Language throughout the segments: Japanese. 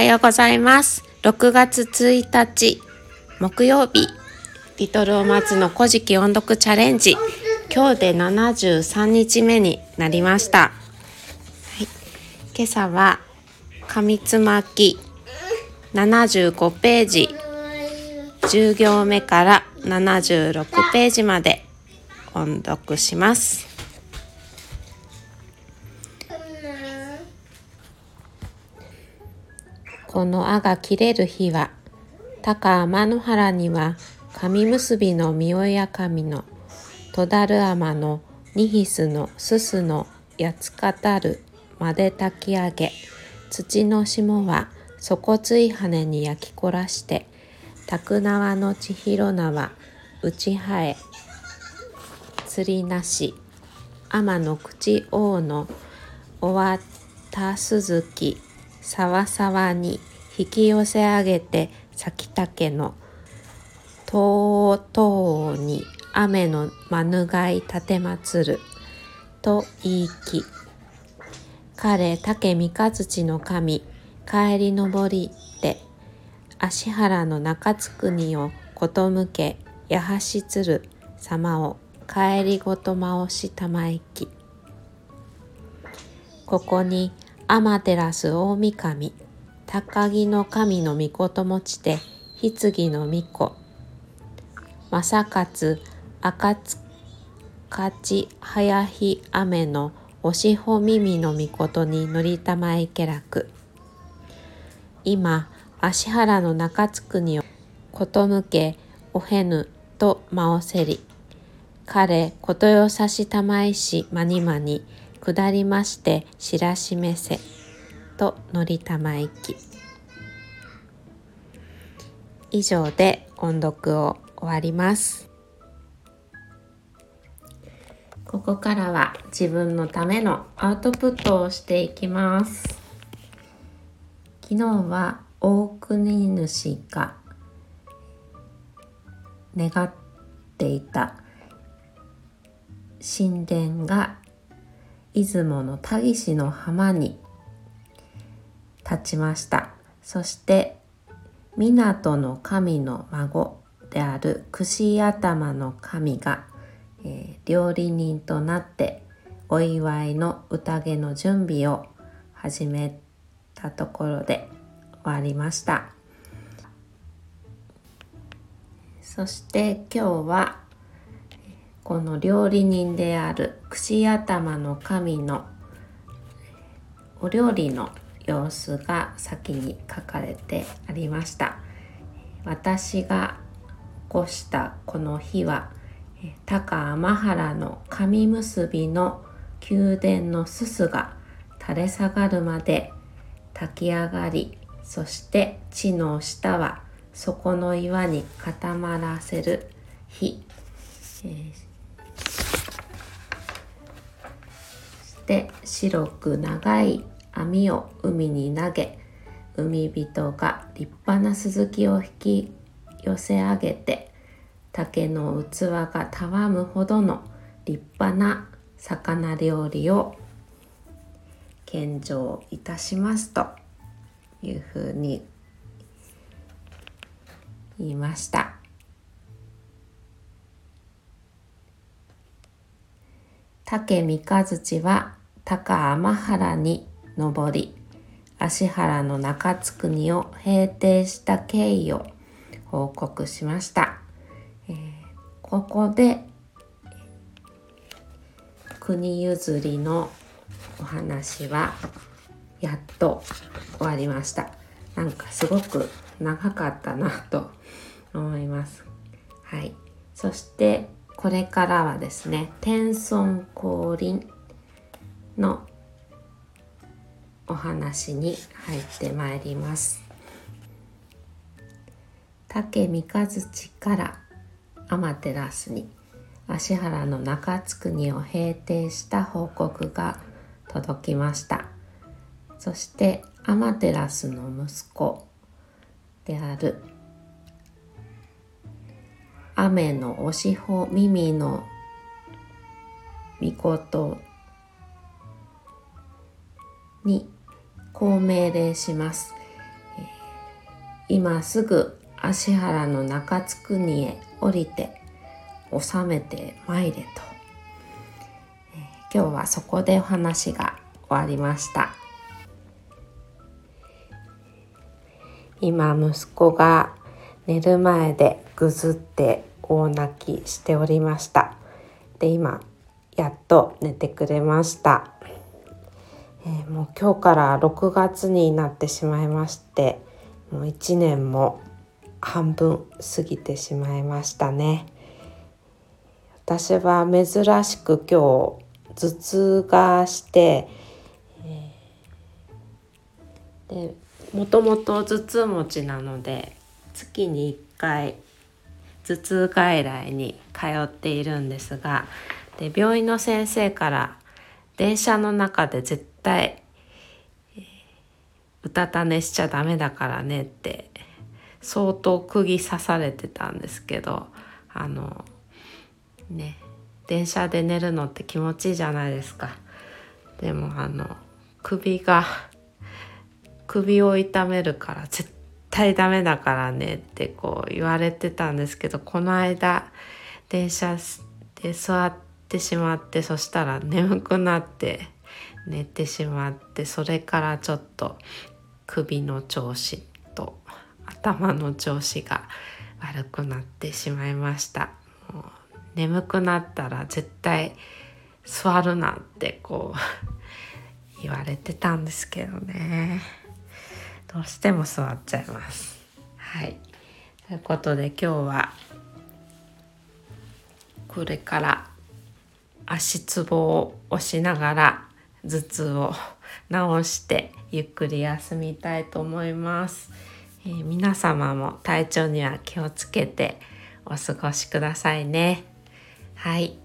はようございます。6月1日木曜日、リトルお松の古事記音読チャレンジ。今日で73日目になりました。はい、今朝は紙つまき75ページ、10行目から76ページまで音読します。この「あ」が切れる日は高天の原には神結びの三親神の戸田る天のニヒスのすすの八つ語るまで炊き上げ土の霜は底つい羽に焼きこらして宅縄の千尋縄打ち生え釣りなし天の口王の終わった鈴木さわさわに引き寄せ上げて咲きたけのとうとうに雨のまぬがい立てまつる。と言いき彼竹三日月の神帰り登りって足原の中津国をことむけやはしつる様を帰りごとまおしたまいき。ここに天照大神。高木の神の御事持ちて棺の御子。正勝赤ち早日雨のおしほ耳の御事に乗りたまいけらく。今足原の中津国をことむけおへぬとまおせり。彼ことよさしたまいしまにまに。下りまして知らしめせと乗りたまいき。以上で音読を終わります。ここからは自分のためのアウトプットをしていきます。昨日は大国主が願っていた神殿が出雲の田岸の浜に立ちました。そして港の神の孫である串頭の神が、えー、料理人となってお祝いの宴の準備を始めたところで終わりました。そして今日はこの料理人である串頭の神のお料理の様子が先に書かれてありました。私が起こしたこの日は高天原の神結びの宮殿のすすが垂れ下がるまで炊き上がりそして地の下は底の岩に固まらせる日、えー、して白く長い網を海に投げ海人が立派な鈴木を引き寄せ上げて竹の器がたわむほどの立派な魚料理を献上いたしますというふうに言いました。竹三日月は高天原に登り芦原の中津国を平定した経緯を報告しました、えー、ここで国譲りのお話はやっと終わりました。なんかすごく長かったなと思います。はい。そしてこれからはですね天孫降臨のお話に入ってまいります。竹三日月から天照に芦原の中津国を平定した報告が届きました。そして天照の息子である雨のおしほ耳の御事にこう命令します、今すぐ芦原の中津国へ降りて収めて参れと、えー、今日はそこでお話が終わりました。今息子が寝る前でぐずって大泣きしておりました。で今やっと寝てくれました。えー、もう今日から6月になってしまいましてもう1年も半分過ぎてしまいましたね。私は珍しく今日頭痛がして、え、でもともと頭痛持ちなので月に1回頭痛外来に通っているんですがで病院の先生から電車の中で絶対、うたた寝しちゃダメだからねって相当釘刺されてたんですけどあのね電車で寝るのって気持ちいいじゃないですか。でもあの首が首を痛めるから絶対ダメだからねってこう言われてたんですけどこの間電車で座ってしまってそしたら眠くなって寝てしまってそれからちょっと首の調子と頭の調子が悪くなってしまいました。眠くなったら絶対座るなってこう 言われてたんですけどね。どうしても座っちゃいます。はい。ということで今日はこれから足つぼを押しながら頭痛を治してゆっくり休みたいと思います、えー、皆様も体調には気をつけてお過ごしくださいね。はい。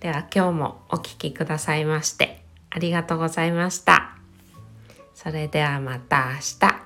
では今日もお聴きくださいましてありがとうございました。それではまた明日。